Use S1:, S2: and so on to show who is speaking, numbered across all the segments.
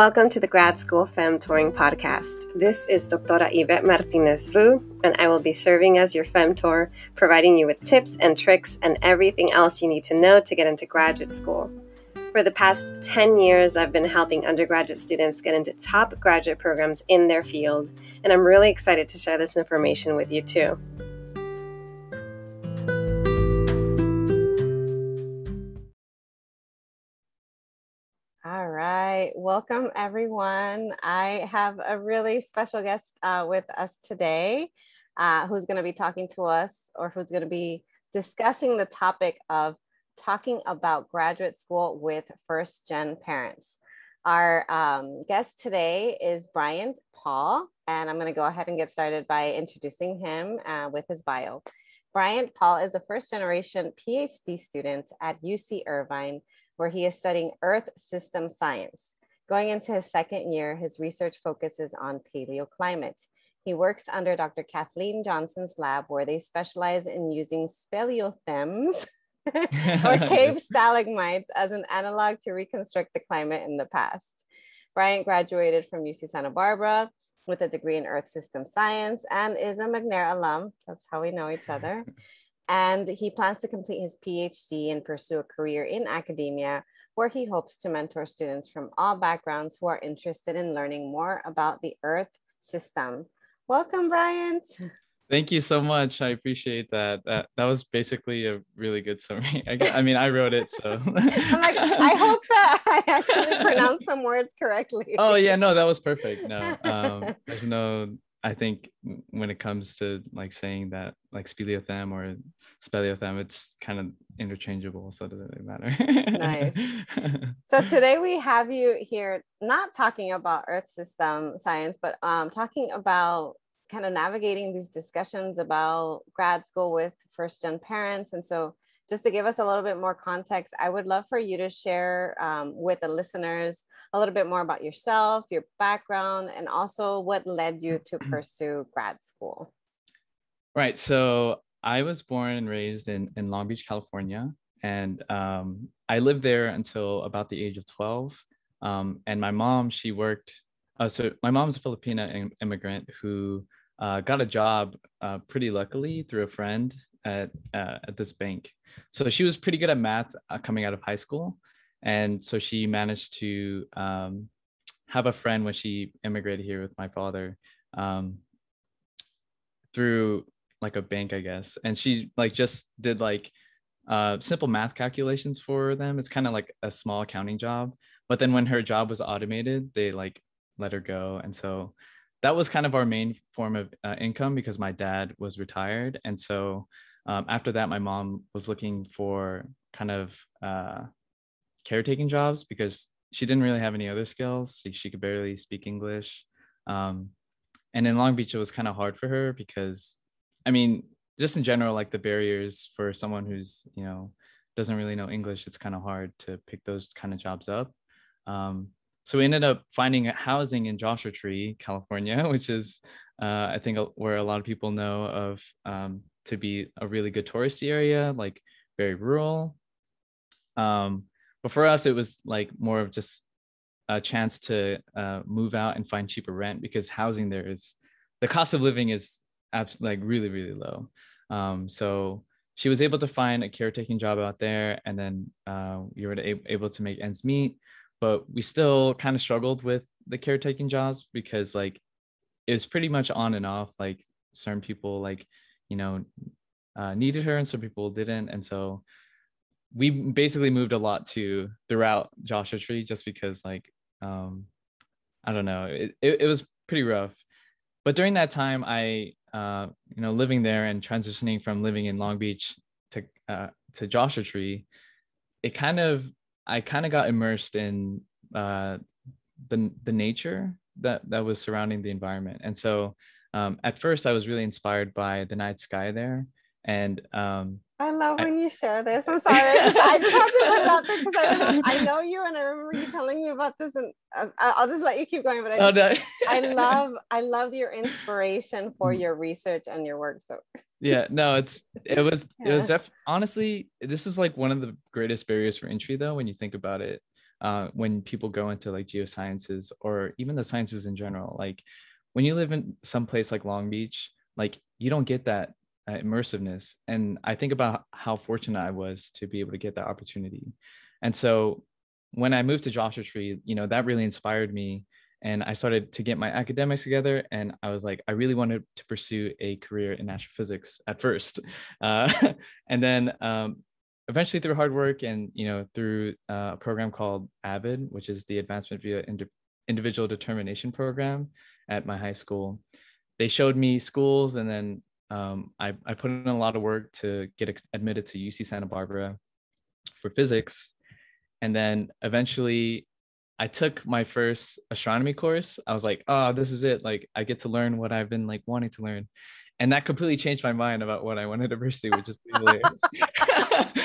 S1: Welcome to the Grad School Femtoring Podcast. This is Doctora Yvette Martinez Vu, and I will be serving as your Femtor, providing you with tips and tricks and everything else you need to know to get into graduate school. For the past 10 years, I've been helping undergraduate students get into top graduate programs in their field, and I'm really excited to share this information with you too. Welcome, everyone. I have a really special guest uh, with us today uh, who's going to be talking to us or who's going to be discussing the topic of talking about graduate school with first gen parents. Our um, guest today is Bryant Paul, and I'm going to go ahead and get started by introducing him uh, with his bio. Bryant Paul is a first generation PhD student at UC Irvine where he is studying Earth system science. Going into his second year, his research focuses on paleoclimate. He works under Dr. Kathleen Johnson's lab, where they specialize in using speleothems or cave stalagmites as an analog to reconstruct the climate in the past. Bryant graduated from UC Santa Barbara with a degree in Earth System Science and is a McNair alum. That's how we know each other. And he plans to complete his PhD and pursue a career in academia, where he hopes to mentor students from all backgrounds who are interested in learning more about the Earth system. Welcome, Bryant.
S2: Thank you so much. I appreciate that. That that was basically a really good summary. I, I mean, I wrote it, so.
S1: I'm like, I hope that I actually pronounced some words correctly.
S2: Oh yeah, no, that was perfect. No, um, there's no I think when it comes to like saying that like speleothem or speleothem, it's kind of interchangeable, so it doesn't really matter.
S1: nice. So today we have you here, not talking about Earth system science, but um, talking about kind of navigating these discussions about grad school with first gen parents, and so just to give us a little bit more context, I would love for you to share um, with the listeners a little bit more about yourself, your background, and also what led you to pursue grad school.
S2: Right. So I was born and raised in, in Long Beach, California. And um, I lived there until about the age of 12. Um, and my mom, she worked, uh, so my mom's a Filipina immigrant who uh, got a job uh, pretty luckily through a friend at, uh, at this bank. So she was pretty good at math uh, coming out of high school. And so she managed to um, have a friend when she immigrated here with my father um, through like a bank, I guess. And she like just did like uh, simple math calculations for them. It's kind of like a small accounting job. But then when her job was automated, they like let her go. And so that was kind of our main form of uh, income because my dad was retired. And so um, after that, my mom was looking for kind of uh, caretaking jobs because she didn't really have any other skills. She, she could barely speak English. Um, and in Long Beach, it was kind of hard for her because, I mean, just in general, like the barriers for someone who's, you know, doesn't really know English, it's kind of hard to pick those kind of jobs up. Um, so we ended up finding housing in Joshua Tree, California, which is, uh, I think, where a lot of people know of um, to be a really good touristy area, like very rural. Um, but for us, it was like more of just a chance to uh, move out and find cheaper rent because housing there is the cost of living is like really really low. Um, so she was able to find a caretaking job out there, and then uh, we were able to make ends meet. But we still kind of struggled with the caretaking jobs because like it was pretty much on and off. Like certain people like you know uh, needed her and some people didn't. And so we basically moved a lot to throughout joshua tree just because like um i don't know it, it, it was pretty rough. But during that time i uh you know living there and transitioning from living in long beach to uh to joshua tree it kind of i kind of got immersed in uh the the nature that that was surrounding the environment. And so um, at first I was really inspired by the night sky there. And um,
S1: I love when I, you share this. I'm sorry. I just have to put it out there because I, I, know you and I remember you telling me about this and uh, I'll just let you keep going. But I, oh, no. I love, I love your inspiration for mm. your research and your work. So
S2: yeah, no, it's, it was, yeah. it was def honestly, this is like one of the greatest barriers for entry though, when you think about it. uh, when people go into like geosciences or even the sciences in general. Like when you live in some place like Long Beach, like you don't get that uh, immersiveness. And I think about how fortunate I was to be able to get that opportunity. And so when I moved to Joshua Tree, you know, that really inspired me. And I started to get my academics together. And I was like, I really wanted to pursue a career in astrophysics at first. Uh, and then um, eventually through hard work and, you know, through uh, a program called AVID, which is the Advancement via Indi- Individual Determination Program at my high school, they showed me schools and then um, I, I put in a lot of work to get admitted to UC Santa Barbara for physics. And then eventually I took my first astronomy course. I was like, oh, this is it. Like I get to learn what I've been like wanting to learn. And that completely changed my mind about what I wanted to pursue, which is hilarious.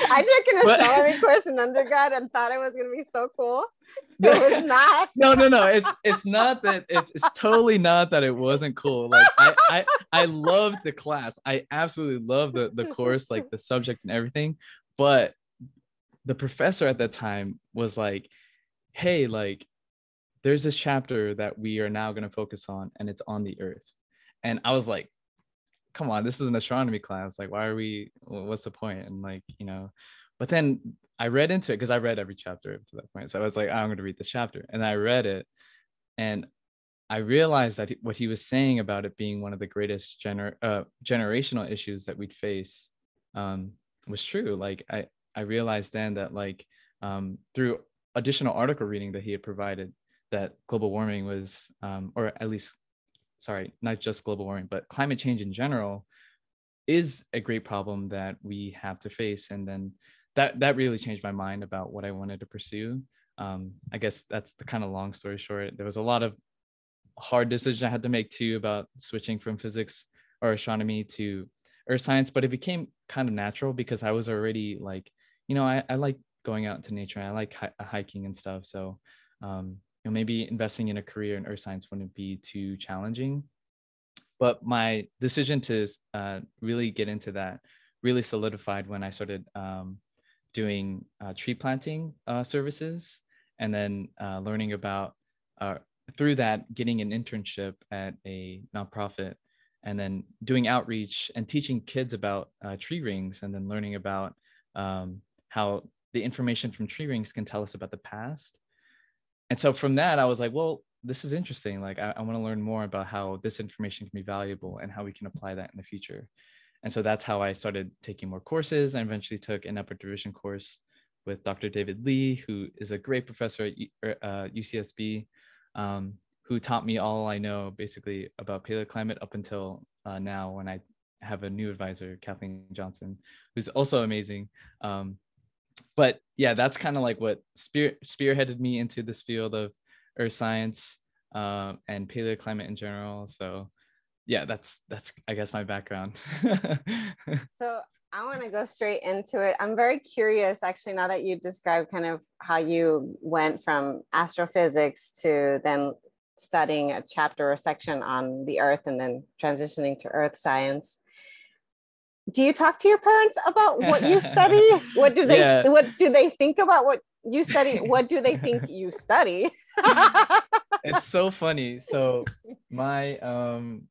S1: I took an astronomy course in undergrad and thought it was gonna be so cool. It was not.
S2: no, no, no. It's it's not that it's it's totally not that it wasn't cool. Like I I, I loved the class. I absolutely loved the, the course, like the subject and everything. But the professor at that time was like, hey, like there's this chapter that we are now gonna focus on, and it's on the earth. And I was like, come on, this is an astronomy class. Like, why are we, what's the point? And like, you know, but then I read into it because I read every chapter up to that point. So I was like, I'm going to read this chapter. And I read it and I realized that what he was saying about it being one of the greatest gener- uh, generational issues that we'd face um, was true. Like, I, I realized then that, like, um, through additional article reading that he had provided, that global warming was, um, or at least sorry, not just global warming, but climate change in general is a great problem that we have to face. And then that that really changed my mind about what I wanted to pursue. Um, I guess that's the kind of long story short. There was a lot of hard decisions I had to make too about switching from physics or astronomy to earth science, but it became kind of natural because I was already like, you know, I, I like going out into nature. I like hi- hiking and stuff. So um, know, maybe investing in a career in earth science wouldn't be too challenging. But my decision to uh, really get into that really solidified when I started um, doing uh, tree planting uh, services and then uh, learning about, uh, through that, getting an internship at a nonprofit and then doing outreach and teaching kids about uh, tree rings and then learning about um, how the information from tree rings can tell us about the past and so from that i was like well this is interesting. Like i, I want to learn more about how this information can be valuable and how we can apply that in the future. And so that's how i started taking more courses. I eventually took an upper division course with dr david Lea who is a great professor at uh, ucsb um, who taught me all i know basically about paleoclimate up until uh, now when i have a new advisor kathleen johnson who's also amazing. Um, but yeah, that's kind of like what spear spearheaded me into this field of earth science um, and paleoclimate in general. So yeah, that's that's I guess my background.
S1: so I want to go straight into it. I'm very curious, actually, now that you described kind of how you went from astrophysics to then studying a chapter or section on the Earth and then transitioning to Earth science do you talk to your parents about what you study? What do they yeah. what do they think about what you study? What do they think you study?
S2: It's so funny. So my um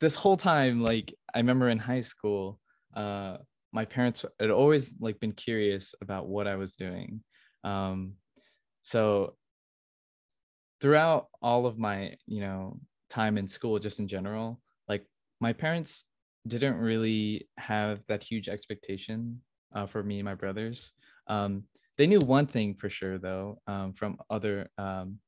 S2: this whole time like i remember in high school uh my parents had always like been curious about what i was doing. Um so throughout all of my you know time in school just in general like my parents didn't really have that huge expectation uh, for me and my brothers. Um, they knew one thing for sure, though, um, from other um,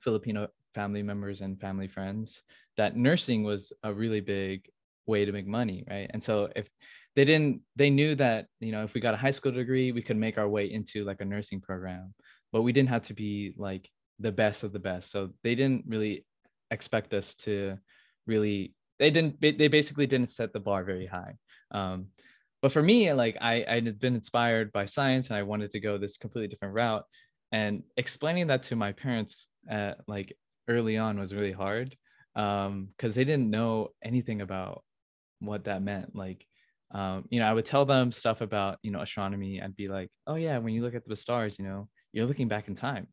S2: Filipino family members and family friends, that nursing was a really big way to make money, right? And so if they didn't, they knew that you know if we got a high school degree, we could make our way into like a nursing program, but we didn't have to be like the best of the best. So they didn't really expect us to really they didn't they basically didn't set the bar very high. Um, but for me like i i had been inspired by science and i wanted to go this completely different route. And explaining that to my parents at, like early on was really hard because um, they didn't know anything about what that meant. Like um, you know i would tell them stuff about you know astronomy i'd be like oh yeah when you look at the stars you know you're looking back in time.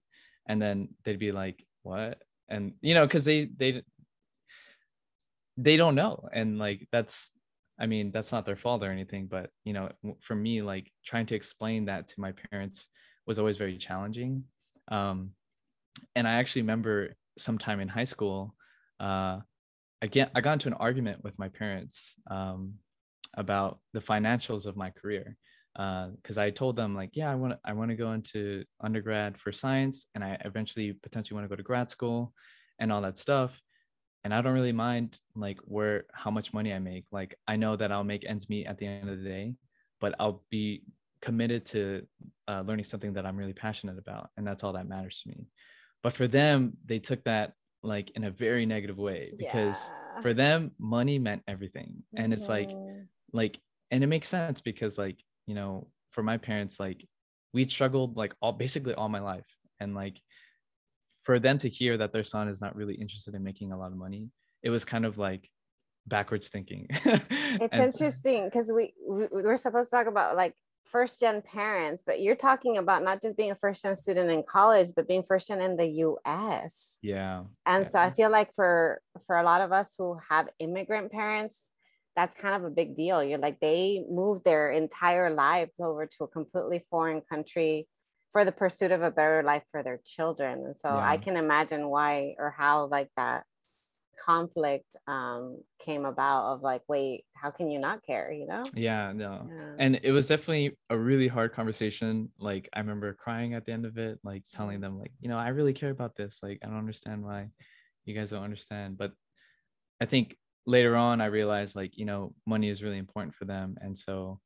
S2: And then they'd be like what? And you know because they they they don't know and like that's i mean that's not their fault or anything but you know for me like trying to explain that to my parents was always very challenging um and i actually remember sometime in high school uh again i got into an argument with my parents um about the financials of my career because uh, I told them like, yeah, I want I want to go into undergrad for science, and I eventually potentially want to go to grad school, and all that stuff. And I don't really mind like where how much money I make. Like I know that I'll make ends meet at the end of the day, but I'll be committed to uh, learning something that I'm really passionate about, and that's all that matters to me. But for them, they took that like in a very negative way because yeah. for them, money meant everything, and it's like mm-hmm. like and it makes sense because like you know, for my parents, like we struggled like all basically all my life. And like for them to hear that their son is not really interested in making a lot of money, it was kind of like backwards thinking.
S1: it's and, interesting because we, we we're supposed to talk about like first gen parents, but you're talking about not just being a first gen student in college, but being first gen in the US.
S2: Yeah.
S1: And
S2: yeah.
S1: so I feel like for for a lot of us who have immigrant parents, that's kind of a big deal. You're like, they moved their entire lives over to a completely foreign country for the pursuit of a better life for their children. And so yeah. I can imagine why or how like that conflict um came about of like wait how can you not care you know
S2: yeah no yeah. and it was definitely a really hard conversation like i remember crying at the end of it like telling mm-hmm. them like you know i really care about this like i don't understand why you guys don't understand but i think later on i realized like you know money is really important for them and so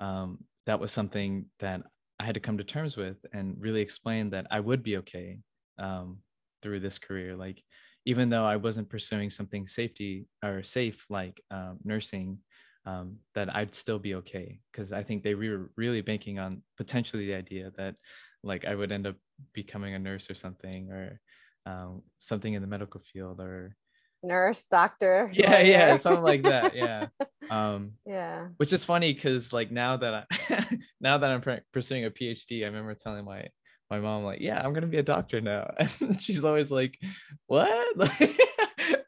S2: um, that was something that i had to come to terms with and really explain that i would be okay um, through this career. Like even though i wasn't pursuing something safety or safe like um, nursing um, that i'd still be okay. Because i think they were really banking on potentially the idea that like i would end up becoming a nurse or something or um, something in the medical field or
S1: nurse, doctor.
S2: Yeah, lawyer. yeah, something like that. Yeah. Um,
S1: yeah.
S2: Which is funny because like now that I now that I'm pursuing a PhD, I remember telling my my mom like, yeah, I'm gonna be a doctor now, and she's always like, what?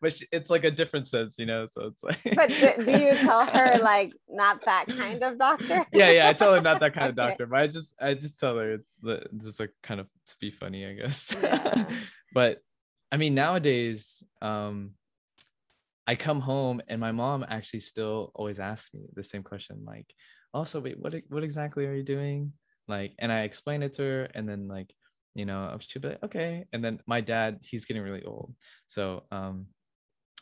S2: but she, it's like a different sense, you know. So it's like.
S1: but do, do you tell her like not that kind of doctor?
S2: yeah, yeah, I tell her not that kind of doctor, but I just I just tell her it's the, just like kind of to be funny, I guess. Yeah. but I mean, nowadays, um, I come home and my mom actually still always asks me the same question, like, also, wait, what what exactly are you doing? Like, and I explain it to her, and then like, you know, she'll be like, okay. And then my dad, he's getting really old, so um,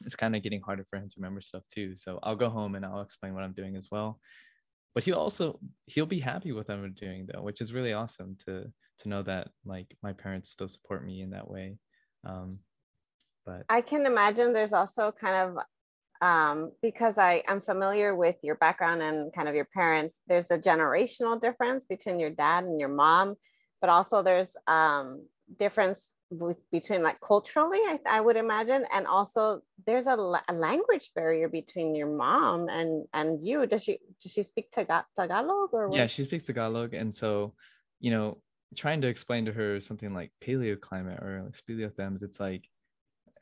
S2: it's kind of getting harder for him to remember stuff too. So I'll go home and I'll explain what I'm doing as well. But he'll also he'll be happy with what I'm doing though, which is really awesome to to know that like my parents still support me in that way. Um, but
S1: I can imagine there's also kind of um, because I am familiar with your background and kind of your parents, there's a generational difference between your dad and your mom, but also there's um, difference with, between like culturally, I, I, would imagine, and also there's a, a, language barrier between your mom and and you. Does she does she speak Tagalog or?
S2: What? Yeah, she speaks Tagalog, and so you know, trying to explain to her something like paleoclimate or like speleothems, it's like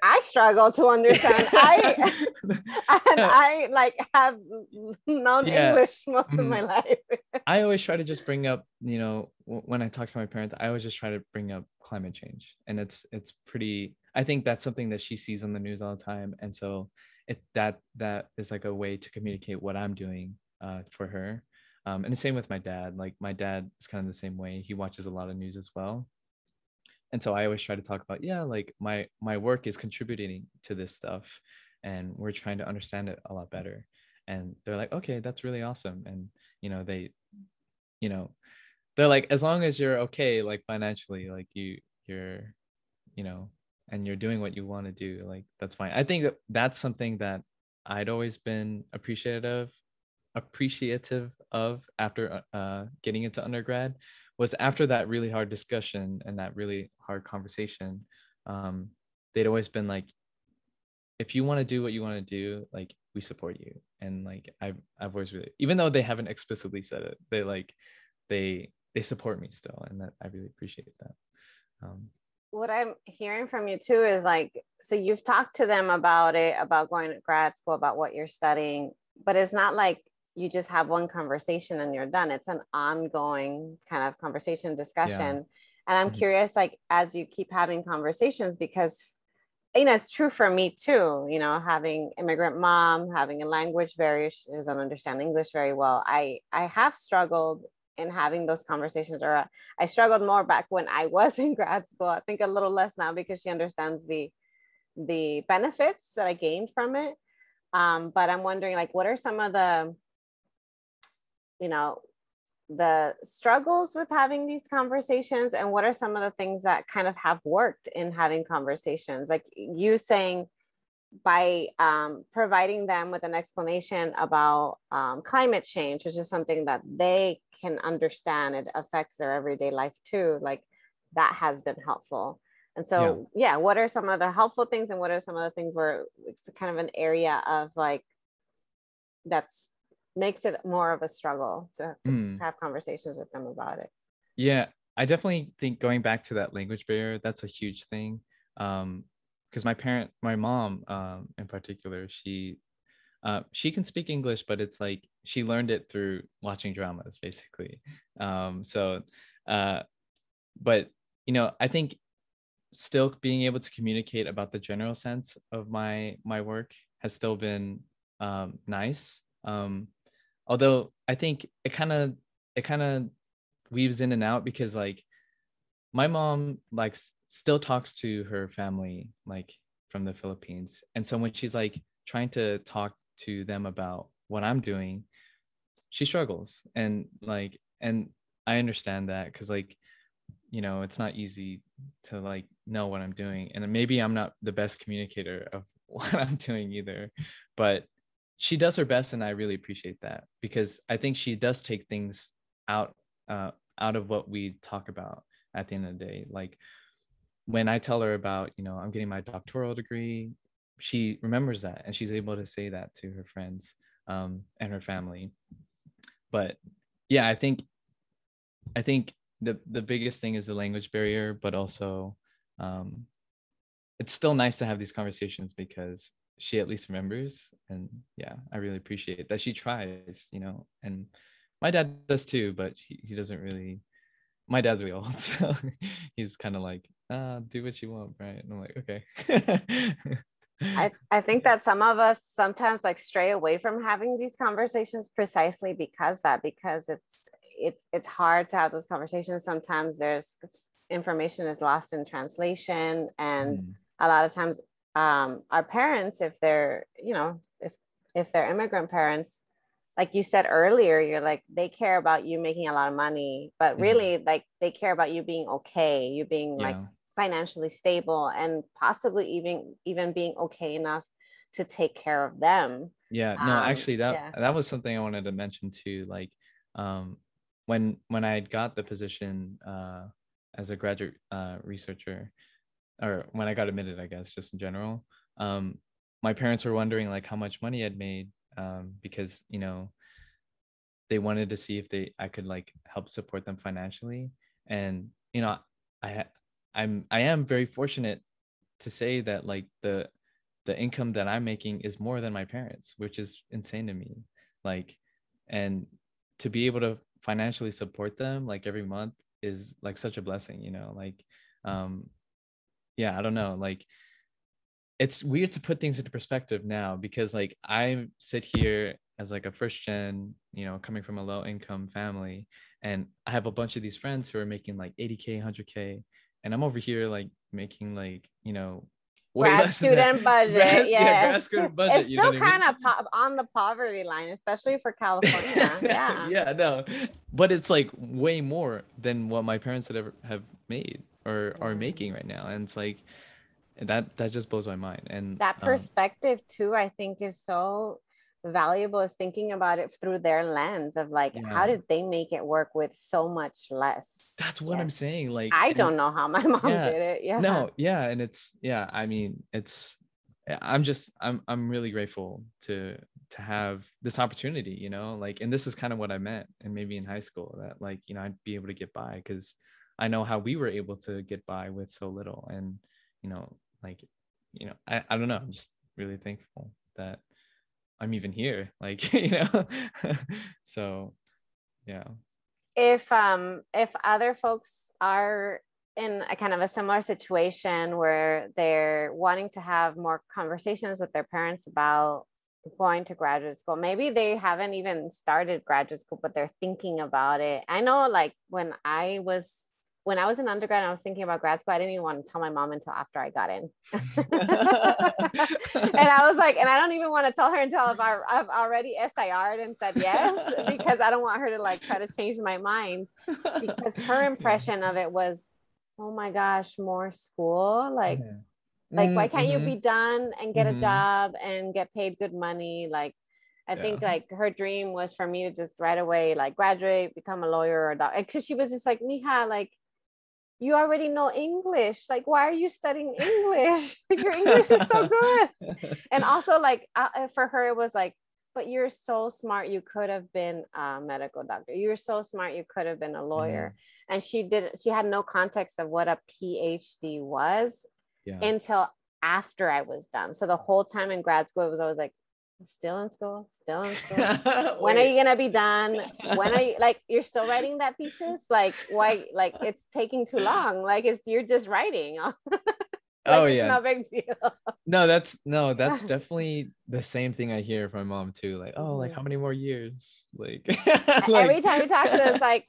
S1: I struggle to understand. I and I like have known yeah. English most mm. of my mm-hmm. life.
S2: I always try to just bring up, you know, when I talk to my parents, I always just try to bring up climate change, and it's it's pretty. I think that's something that she sees on the news all the time, and so it that that is like a way to communicate what I'm doing uh, for her. Um, and the same with my dad. Like my dad is kind of the same way. He watches a lot of news as well and so i always try to talk about yeah like my my work is contributing to this stuff and we're trying to understand it a lot better. And they're like okay that's really awesome. And you know they you know they're like as long as you're okay like financially like you you're you know and you're doing what you want to do like that's fine. I think that that's something that i'd always been appreciative appreciative of after uh, getting into undergrad was after that really hard discussion and that really hard conversation um, they'd always been like if you want to do what you want to do like we support you. And like i've i've always really even though they haven't explicitly said it they like they they support me still and that i really appreciate that um,
S1: what i'm hearing from you too is like so you've talked to them about it about going to grad school about what you're studying but it's not like you just have one conversation and you're done. It's an ongoing kind of conversation discussion. Yeah. and i'm mm-hmm. curious like as you keep having conversations because you know it's true for me too you know having immigrant mom having a language barrier she doesn't understand english very well. I i have struggled in having those conversations or i struggled more back when i was in grad school. I think a little less now because she understands the the benefits that i gained from it. Um, but i'm wondering like what are some of the you know the struggles with having these conversations and what are some of the things that kind of have worked in having conversations like you saying by um, providing them with an explanation about um, climate change which is something that they can understand it affects their everyday life too like that has been helpful and so yeah. yeah what are some of the helpful things and what are some of the things where it's kind of an area of like that's makes it more of a struggle to, to, mm. have conversations with them about it.
S2: Yeah, I definitely think going back to that language barrier, that's a huge thing. Um, because my parent, my mom, um, in particular, she uh, she can speak English, but it's like she learned it through watching dramas, basically. Um, so, uh, but you know, I think still being able to communicate about the general sense of my my work has still been um, nice. Um, although i think it kind of it kind of weaves in and out because like my mom like still talks to her family like from the philippines. And so when she's like trying to talk to them about what i'm doing she struggles. And like and i understand that because like you know it's not easy to like know what i'm doing. And maybe i'm not the best communicator of what i'm doing either. But she does her best and i really appreciate that because i think she does take things out uh, out of what we talk about at the end of the day. Like when i tell her about you know i'm getting my doctoral degree she remembers that and she's able to say that to her friends um, and her family. But yeah i think i think the the biggest thing is the language barrier but also um, it's still nice to have these conversations because she at least remembers and yeah i really appreciate that she tries you know and my dad does too but he, he doesn't really my dad's really old so he's kind of like uh do what you want right and i'm like okay.
S1: I, I think that some of us sometimes like stray away from having these conversations precisely because that because it's it's it's hard to have those conversations. Sometimes there's information is lost in translation and mm. a lot of times um, our parents, if they're, you know, if if they're immigrant parents, like you said earlier, you're like they care about you making a lot of money, but mm-hmm. really mm-hmm. like they care about you being okay, you being yeah. like financially stable and possibly even even being okay enough to take care of them.
S2: Yeah, no, um, actually that yeah. that was something I wanted to mention too. Like um when when I got the position uh as a graduate uh, researcher, or when I got admitted, I guess, just in general, um, my parents were wondering like how much money I'd made um, because you know they wanted to see if they I could like help support them financially, and you know I I'm I am very fortunate to say that like the the income that I'm making is more than my parents, which is insane to me. Like, and to be able to financially support them like every month is like such a blessing, you know. Like, um, yeah i don't know like it's weird to put things into perspective now because like i sit here as like a first gen you know coming from a low income family and i have a bunch of these friends who are making like 80k 100k and i'm over here like making like you know
S1: grad student budget grad, yeah grad student budget, it's still kind of po- on the poverty line especially for california yeah
S2: yeah. no but it's like way more than what my parents had ever have made or are making right now. And it's like that that just blows my mind. And
S1: that um, perspective um, too i think is so valuable is thinking about it through their lens of like yeah. how did they make it work with so much less?
S2: That's what yes. i'm saying like
S1: i don't know how my mom yeah, did it yeah.
S2: No yeah and it's yeah i mean it's i'm just i'm i'm really grateful to to have this opportunity you know like and this is kind of what i meant and maybe in high school that like you know i'd be able to get by because i know how we were able to get by with so little and you know like you know i, I don't know i'm just really thankful that i'm even here like you know so yeah
S1: if um if other folks are in a kind of a similar situation where they're wanting to have more conversations with their parents about going to graduate school. Maybe they haven't even started graduate school, but they're thinking about it. I know, like when I was when I was in undergrad, I was thinking about grad school. I didn't even want to tell my mom until after I got in, and I was like, and I don't even want to tell her until I've, I've already SIR'd and said yes because I don't want her to like try to change my mind because her impression of it was, oh my gosh, more school, like. Mm-hmm like, why can't mm-hmm. you be done and get mm-hmm. a job and get paid good money? Like, I yeah. think like her dream was for me to just right away like graduate, become a lawyer or doctor. Because she was just like, Mija, like you already know English. Like, why are you studying English? Your English is so good. and also, like uh, for her, it was like, but you're so smart. You could have been a medical doctor. You're so smart. You could have been a lawyer. Mm. And she didn't. She had no context of what a PhD was yeah. until after I was done. So the whole time in grad school, it was always like, still in school, still in school. when are you gonna be done? When are you like you're still writing that thesis? Like why like it's taking too long? Like it's you're just writing.
S2: Like, oh yeah no big deal no that's no that's definitely the same thing i hear from my mom too like oh like how many more years like,
S1: like... every time you talk to them it's like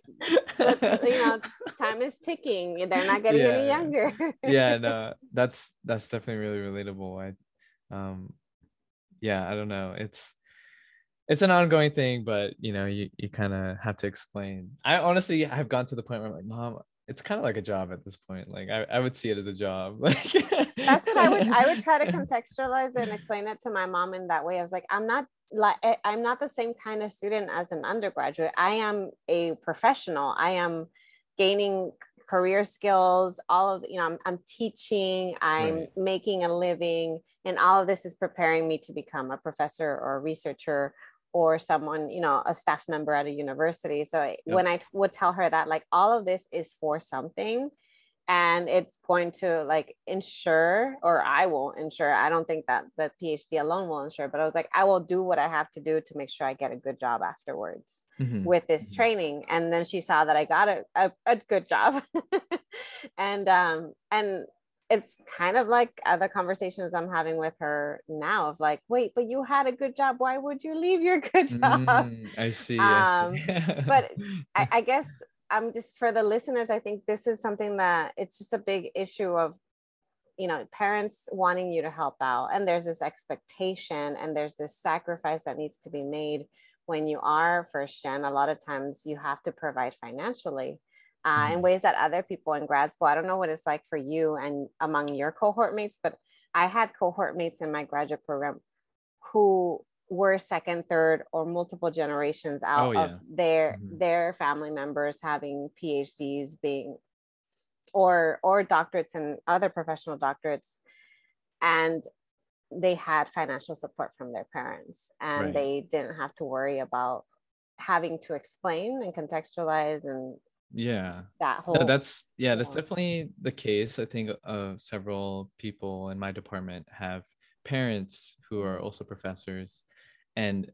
S1: you know time is ticking they're not getting yeah. any younger
S2: yeah no that's that's definitely really relatable i um yeah i don't know it's it's an ongoing thing but you know you, you kind of have to explain i honestly have gone to the point where i'm like mom it's kind of like a job at this point. Like I, I would see it as a job. Like
S1: that's what I would I would try to contextualize it and explain it to my mom in that way. I was like, I'm not like eh, I'm not the same kind of student as an undergraduate. I am a professional. I am gaining career skills, all of you know, I'm, I'm teaching, I'm right. making a living, and all of this is preparing me to become a professor or a researcher or someone you know a staff member at a university so yep. when I t- would tell her that like all of this is for something and it's going to like ensure or i will ensure i don't think that the phd alone will ensure but i was like i will do what i have to do to make sure i get a good job afterwards mm-hmm. with this mm-hmm. training and then she saw that i got a, a, a good job and um and it's kind of like other conversations I'm having with her now of like, wait, but you had a good job. Why would you leave your good job?
S2: Mm, I see. Um,
S1: but I, I guess I'm just for the listeners, I think this is something that it's just a big issue of, you know, parents wanting you to help out. And there's this expectation and there's this sacrifice that needs to be made when you are first gen. A lot of times you have to provide financially uh, in mm-hmm. ways that other people in grad school, I don't know what it's like for you and among your cohort mates, but I had cohort mates in my graduate program who were second, third, or multiple generations out oh, yeah. of their mm-hmm. their family members having PhDs, being or or doctorates and other professional doctorates, and they had financial support from their parents, and right. they didn't have to worry about having to explain and contextualize and
S2: yeah
S1: that whole
S2: that's yeah that's definitely the case i think uh, several people in my department have parents who are also professors and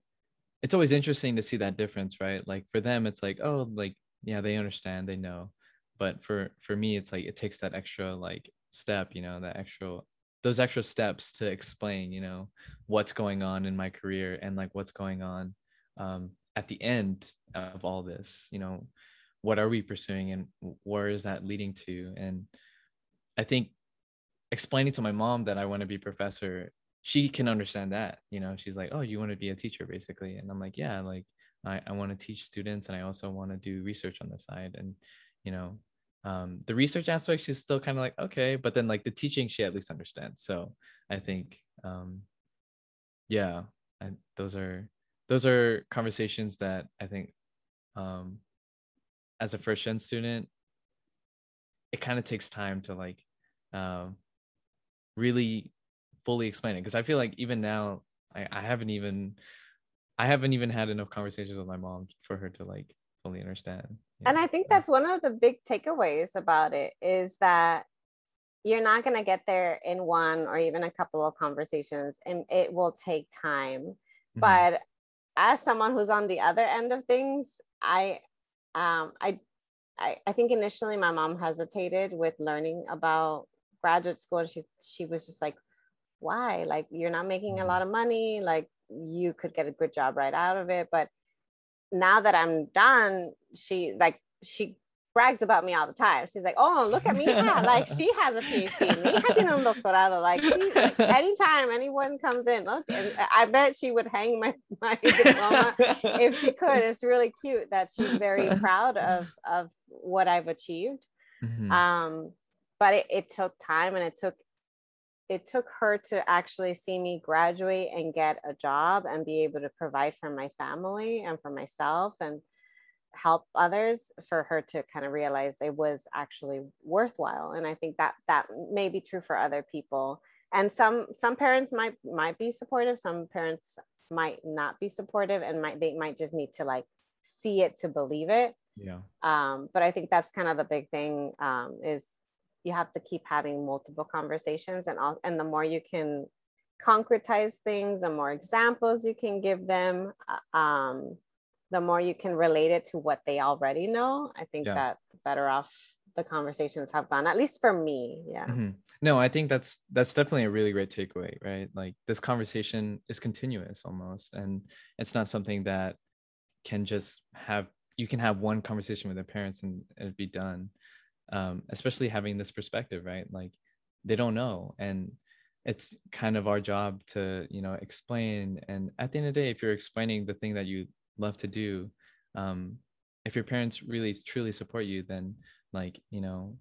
S2: it's always interesting to see that difference right? Like for them it's like oh like yeah they understand they know. But for for me it's like it takes that extra like step you know that extra those extra steps to explain you know what's going on in my career and like what's going on um, at the end of all this you know what are we pursuing and where is that leading to? And i think explaining to my mom that i want to be professor she can understand that you know she's like oh you want to be a teacher basically and i'm like yeah like i, I want to teach students and i also want to do research on the side and you know um, the research aspect she's still kind of like okay but then like the teaching she at least understands so i think um, yeah and those are those are conversations that i think um, as a first gen student, it kind of takes time to like um, really fully explain it because I feel like even now I, I haven't even I haven't even had enough conversations with my mom for her to like fully understand.
S1: And I think that's one of the big takeaways about it is that you're not going to get there in one or even a couple of conversations and it will take time. Mm-hmm. But as someone who's on the other end of things, I um I I, I think initially my mom hesitated with learning about graduate school and she she was just like why? Like you're not making a mm-hmm. lot of money like you could get a good job right out of it but now that i'm done she like she brags about me all the time. She's like oh look at me. Like she has a phd me tiene un doctorado. Like she, anytime anyone comes in look and i bet she would hang my, my diploma if she could. It's really cute that she's very proud of of what i've achieved. Mm-hmm. um but it, it took time and it took it took her to actually see me graduate and get a job and be able to provide for my family and for myself and help others for her to kind of realize it was actually worthwhile and i think that that may be true for other people. And some some parents might might be supportive some parents might not be supportive and might they might just need to like see it to believe it.
S2: Yeah.
S1: Um but i think that's kind of the big thing um is you have to keep having multiple conversations and all and the more you can concretize things the more examples you can give them uh, um, the more you can relate it to what they already know i think yeah. that better off the conversations have gone at least for me yeah
S2: mm-hmm. no i think that's that's definitely a really great takeaway right like this conversation is continuous almost and it's not something that can just have you can have one conversation with their parents and it be done um, especially having this perspective right? Like they don't know and it's kind of our job to you know explain and at the end of the day if you're explaining the thing that you love to do um, if your parents really truly support you then like you know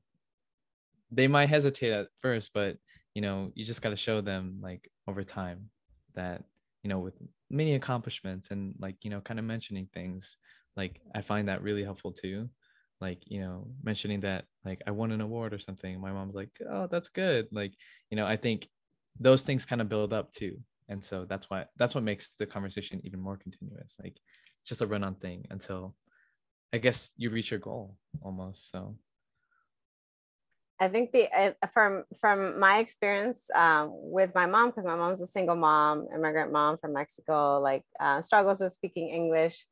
S2: they might hesitate at first but you know you just got to show them like over time that you know with many accomplishments and like you know kind of mentioning things like i find that really helpful too like you know mentioning that like i won an award or something. My mom's like oh that's good. Like you know i think those things kind of build up too. And so that's why that's what makes the conversation even more continuous like just a run-on thing until i guess you reach your goal almost so.
S1: I think the uh, from from my experience um, with my mom, because my mom's a single mom, immigrant mom from Mexico, like uh, struggles with speaking English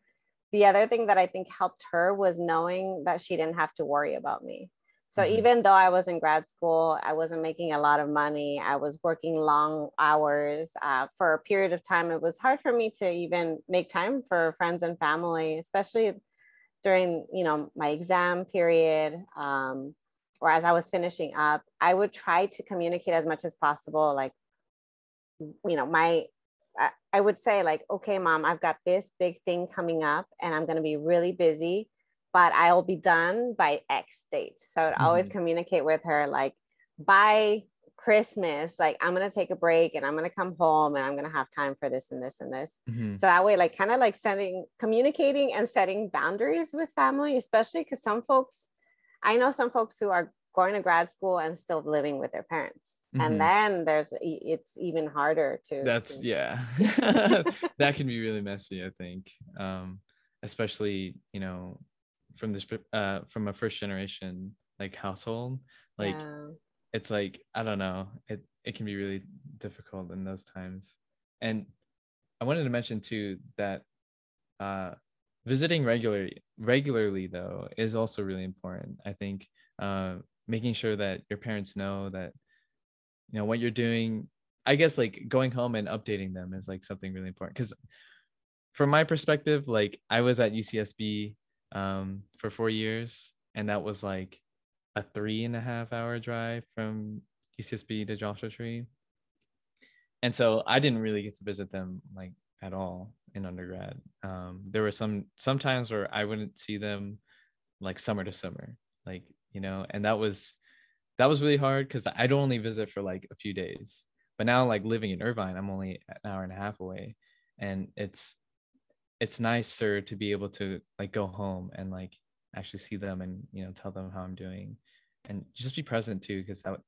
S1: the other thing that I think helped her was knowing that she didn't have to worry about me. So mm-hmm. even though I was in grad school, I wasn't making a lot of money. I was working long hours uh, for a period of time. It was hard for me to even make time for friends and family, especially during you know my exam period um, or as I was finishing up. I would try to communicate as much as possible, like you know my I would say like, okay, mom, I've got this big thing coming up and I'm going to be really busy, but I'll be done by X date. So I would mm-hmm. always communicate with her like by Christmas, like I'm going to take a break and I'm going to come home and I'm going to have time for this and this and this. Mm-hmm. So that way, like kind of like setting, communicating and setting boundaries with family, especially because some folks, I know some folks who are going to grad school and still living with their parents mm-hmm. and then there's it's even harder to
S2: that's
S1: to...
S2: yeah that can be really messy i think um especially you know from this uh from a first generation like household like yeah. it's like i don't know it it can be really difficult in those times and i wanted to mention too that uh visiting regularly regularly though is also really important i think uh making sure that your parents know that you know what you're doing. I guess like going home and updating them is like something really important because from my perspective like i was at ucsb um, for four years and that was like a three and a half hour drive from ucsb to joshua tree. And so i didn't really get to visit them like at all in undergrad. Um, there were some sometimes where i wouldn't see them like summer to summer like you know and that was that was really hard because I'd only visit for like a few days. But now, like living in Irvine, I'm only an hour and a half away, and it's it's nicer to be able to like go home and like actually see them and you know tell them how I'm doing, and just be present too. Because I, you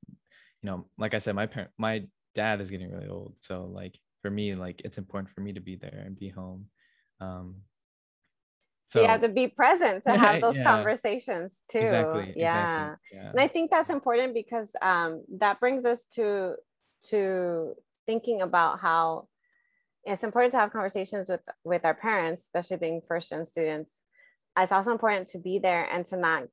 S2: know, like I said, my parent, my dad is getting really old, so like for me, like it's important for me to be there and be home um
S1: so you have to be present to have those
S2: yeah.
S1: conversations too
S2: exactly
S1: yeah.
S2: exactly. yeah
S1: and i think that's important because um that brings us to to thinking about how it's important to have conversations with with our parents especially being first gen students it's also important to be there and to not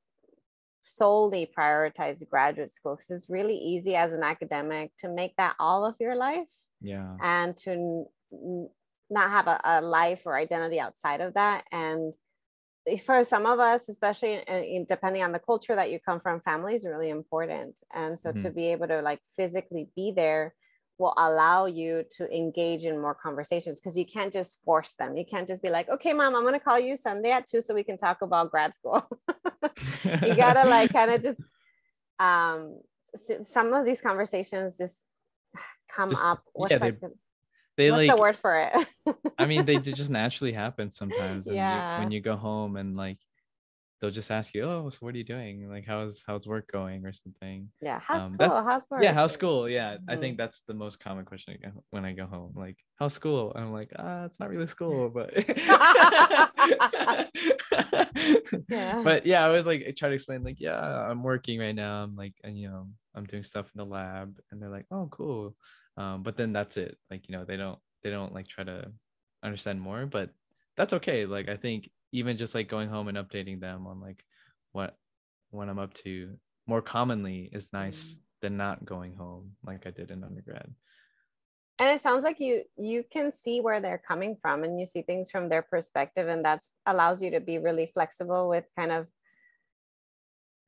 S1: solely prioritize graduate school because it's really easy as an academic to make that all of your life
S2: yeah
S1: and to n- not have a, a life or identity outside of that and for some of us especially in, depending on the culture that you come from family is really important and so mm-hmm. to be able to like physically be there will allow you to engage in more conversations because you can't just force them. You can't just be like, okay, mom, I'm going to call you Sunday at two so we can talk about grad school. you got to like kind of just, um, some of these conversations just come just, up. What's yeah, like, they, what's like, the word for it?
S2: I mean, they just naturally happen sometimes. And yeah. You, when you go home and like, they'll just ask you, "Oh, so what are you doing? Like, how's how's work going, or something?"
S1: Yeah, how's um, school? How's work?
S2: Yeah, how's school? Yeah, mm-hmm. I think that's the most common question I get when I go home. Like, how's school? And I'm like, ah, it's not really school, but yeah. But yeah, I was like, I try to explain, like, yeah, I'm working right now. I'm like, and you know, I'm doing stuff in the lab, and they're like, oh, cool. Um, but then that's it. Like, you know, they don't they don't like try to understand more, but that's okay. Like, I think even just like going home and updating them on like what what I'm up to more commonly is nice mm. than not going home like I did in undergrad.
S1: And it sounds like you you can see where they're coming from and you see things from their perspective and that's allows you to be really flexible with kind of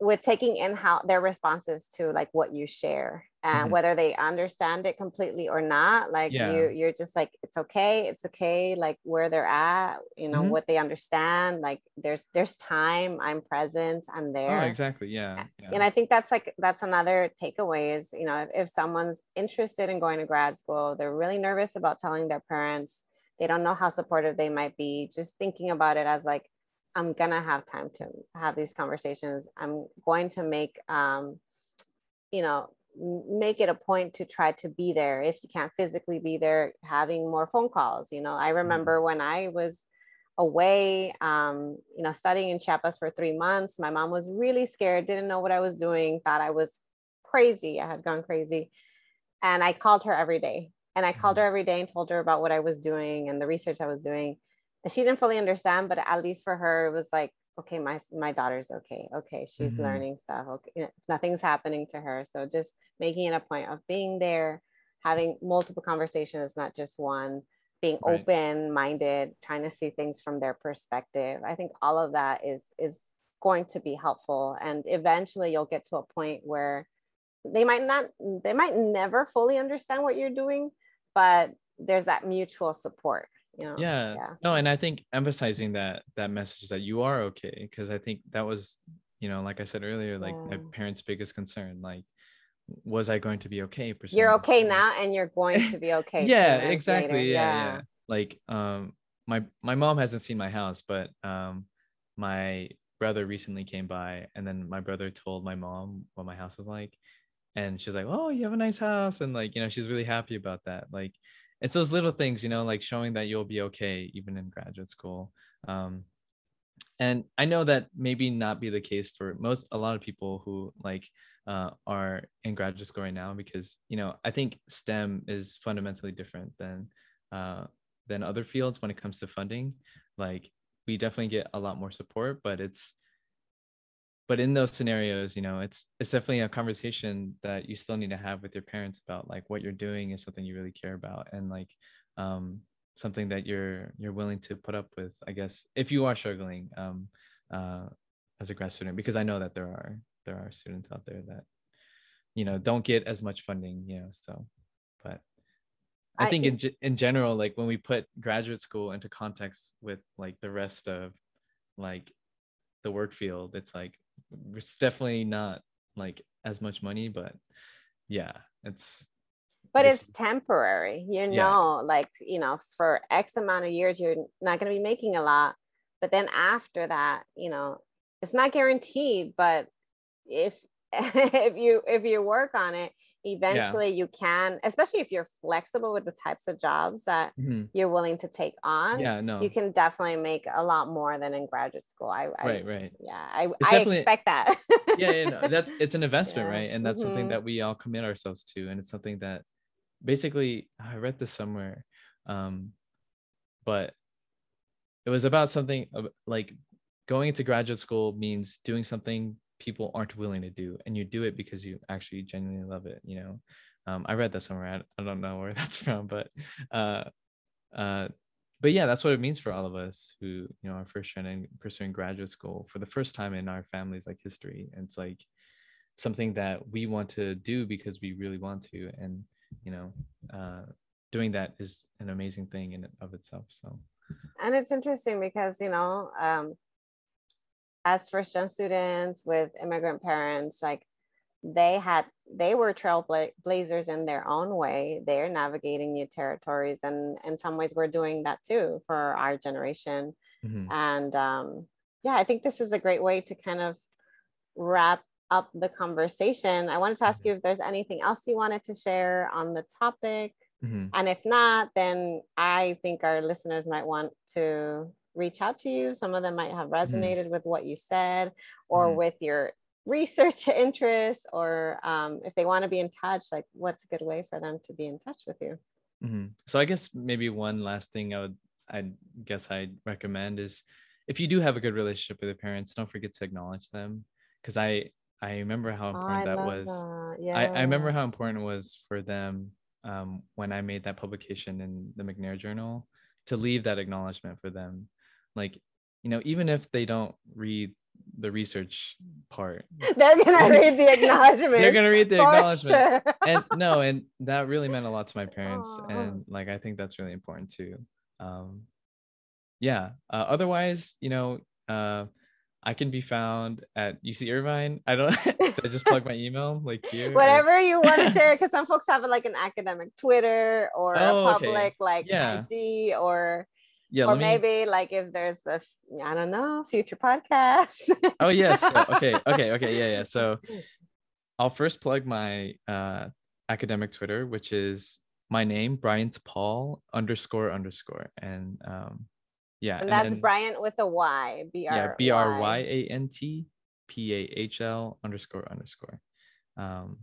S1: with taking in how their responses to like what you share and mm-hmm. whether they understand it completely or not like yeah. you you're just like it's okay it's okay like where they're at you know mm-hmm. what they understand like there's there's time i'm present i'm there
S2: oh, exactly yeah.
S1: yeah. and i think that's like that's another takeaway is you know if, if someone's interested in going to grad school they're really nervous about telling their parents they don't know how supportive they might be just thinking about it as like i'm gonna have time to have these conversations i'm going to make um you know make it a point to try to be there if you can't physically be there having more phone calls you know i mm-hmm. remember when i was away um, you know studying in chiapas for three months my mom was really scared didn't know what i was doing thought i was crazy i had gone crazy and i called her every day and i called her mm-hmm. every day and told her about what i was doing and the research i was doing and she didn't fully understand but at least for her it was like okay my my daughter's okay okay she's mm-hmm. learning stuff okay nothing's happening to her so just making it a point of being there having multiple conversations not just one being right. open minded trying to see things from their perspective i think all of that is is going to be helpful and eventually you'll get to a point where they might not they might never fully understand what you're doing but there's that mutual support you know?
S2: yeah. yeah. No and i think emphasizing that that message that you are okay because i think that was you know like i said earlier like yeah. my parents biggest concern like was i going to be okay
S1: you're okay now and you're going to be okay
S2: yeah exactly. yeah, yeah, yeah. Like um my my mom hasn't seen my house but um my brother recently came by and then my brother told my mom what my house was like and she's like oh you have a nice house and like you know she's really happy about that. Like it's those little things you know like showing that you'll be okay even in graduate school. Um, and i know that maybe not be the case for most a lot of people who like uh, are in graduate school right now because you know i think stem is fundamentally different than uh, than other fields when it comes to funding. Like we definitely get a lot more support but it's but in those scenarios you know it's it's definitely a conversation that you still need to have with your parents about like what you're doing is something you really care about and like um something that you're you're willing to put up with i guess if you are struggling um uh as a grad student because i know that there are there are students out there that you know don't get as much funding you know so but i, I think in, in general like when we put graduate school into context with like the rest of like the work field it's like it's definitely not like as much money, but yeah, it's
S1: but it's, temporary, you know, yeah. like you know, for X amount of years you're not gonna be making a lot. But then after that, you know, it's not guaranteed, but if if you if you work on it eventually yeah. you can especially if you're flexible with the types of jobs that mm-hmm. you're willing to take on
S2: yeah no
S1: you can definitely make a lot more than in graduate school i,
S2: I right right
S1: yeah i, I expect that
S2: yeah, yeah no, that's it's an investment yeah. right and that's mm-hmm. something that we all commit ourselves to and it's something that basically i read this somewhere um but it was about something like going into graduate school means doing something people aren't willing to do and you do it because you actually genuinely love it you know? Um, i read that somewhere I, I don't know where that's from but uh uh but yeah that's what it means for all of us who you know are first trying pursuing graduate school for the first time in our families like history. And it's like something that we want to do because we really want to and you know uh doing that is an amazing thing in of itself so.
S1: And it's interesting because you know um as first gen students with immigrant parents like they had they were trailblazers in their own way they're navigating new territories and in some ways we're doing that too for our generation mm-hmm. and um, yeah i think this is a great way to kind of wrap up the conversation i wanted to ask mm-hmm. you if there's anything else you wanted to share on the topic mm-hmm. and if not then i think our listeners might want to reach out to you. Some of them might have mm-hmm. resonated mm-hmm. with what you said or mm-hmm. with your research interests, or um, if they want to be in touch, like what's a good way for them to be in touch with you?
S2: Mm-hmm. So I guess maybe one last thing I would, I guess I'd recommend is if you do have a good relationship with your parents, don't forget to acknowledge them. Cause I, I remember how oh, important oh, that was. That. Yes. I, I remember how important it was for them um, when I made that publication in the McNair Journal to leave that acknowledgement for them like you know even if they don't read the research part
S1: they're gonna read the acknowledgement
S2: they're gonna read the acknowledgement sure. and no and that really meant a lot to my parents Aww. and like i think that's really important too um yeah uh, otherwise you know uh I can be found at UC Irvine. I don't so I just plug my email like here.
S1: Whatever or... you want to share, because some folks have like an academic Twitter or oh, a public okay. like yeah. IG or yeah or maybe like if there's a i don't know future podcast.
S2: Oh yes okay okay okay yeah yeah so i'll first plug my uh academic twitter which is my name bryant pahl underscore underscore and um yeah
S1: and that's then, bryant with a y b-r yeah
S2: b-r-y-a-n-t p-a-h-l underscore underscore. Um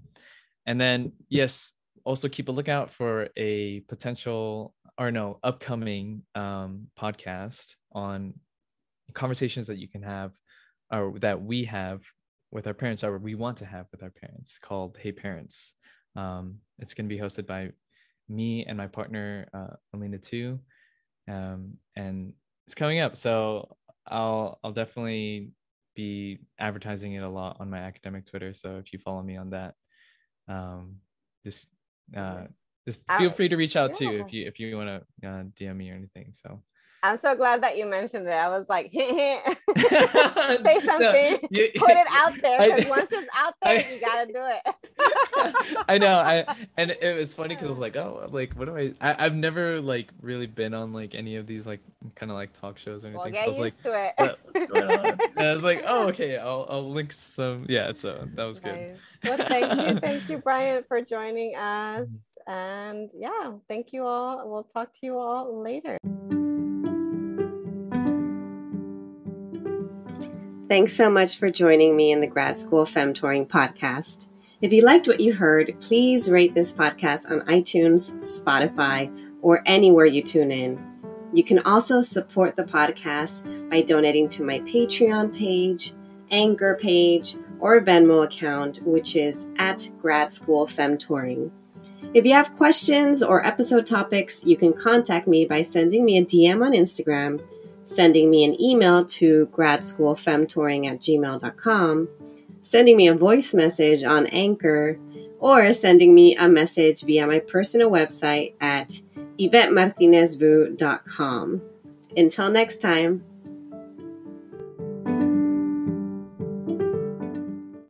S2: and then yes also keep a lookout for a potential or no upcoming um, podcast on conversations that you can have or that we have with our parents or we want to have with our parents called hey parents. Um, it's going to be hosted by me and my partner uh, alina too. Um, and it's coming up so i'll i'll definitely be advertising it a lot on my academic twitter so if you follow me on that um, just uh, just feel free to reach out yeah. too if you if you want to uh, DM me or anything. So
S1: I'm so glad that you mentioned it. I was like, say something, no, you, put it out there because once it's out there, I, you gotta do
S2: it. I know. I and it was funny because I was like, oh, like what do I, I? have never like really been on like any of these like kind of like talk shows or anything. Well,
S1: get
S2: so I
S1: was
S2: used
S1: like, to
S2: it. I was like, oh, okay, I'll I'll link some. Yeah, so that was nice. good.
S1: Well, thank you, thank you, Bryant, for joining us. And yeah, thank you all. We'll talk to you all later. Thanks so much for joining me in the Grad School Femtoring podcast. If you liked what you heard, please rate this podcast on iTunes, Spotify, or anywhere you tune in. You can also support the podcast by donating to my Patreon page, Anchor page, or Venmo account, which is at Grad School Femtoring. If you have questions or episode topics, you can contact me by sending me a DM on Instagram, sending me an email to gradschoolfemtoring at gmail.com, sending me a voice message on Anchor, or sending me a message via my personal website at yvettemartinezvu.com. Until next time.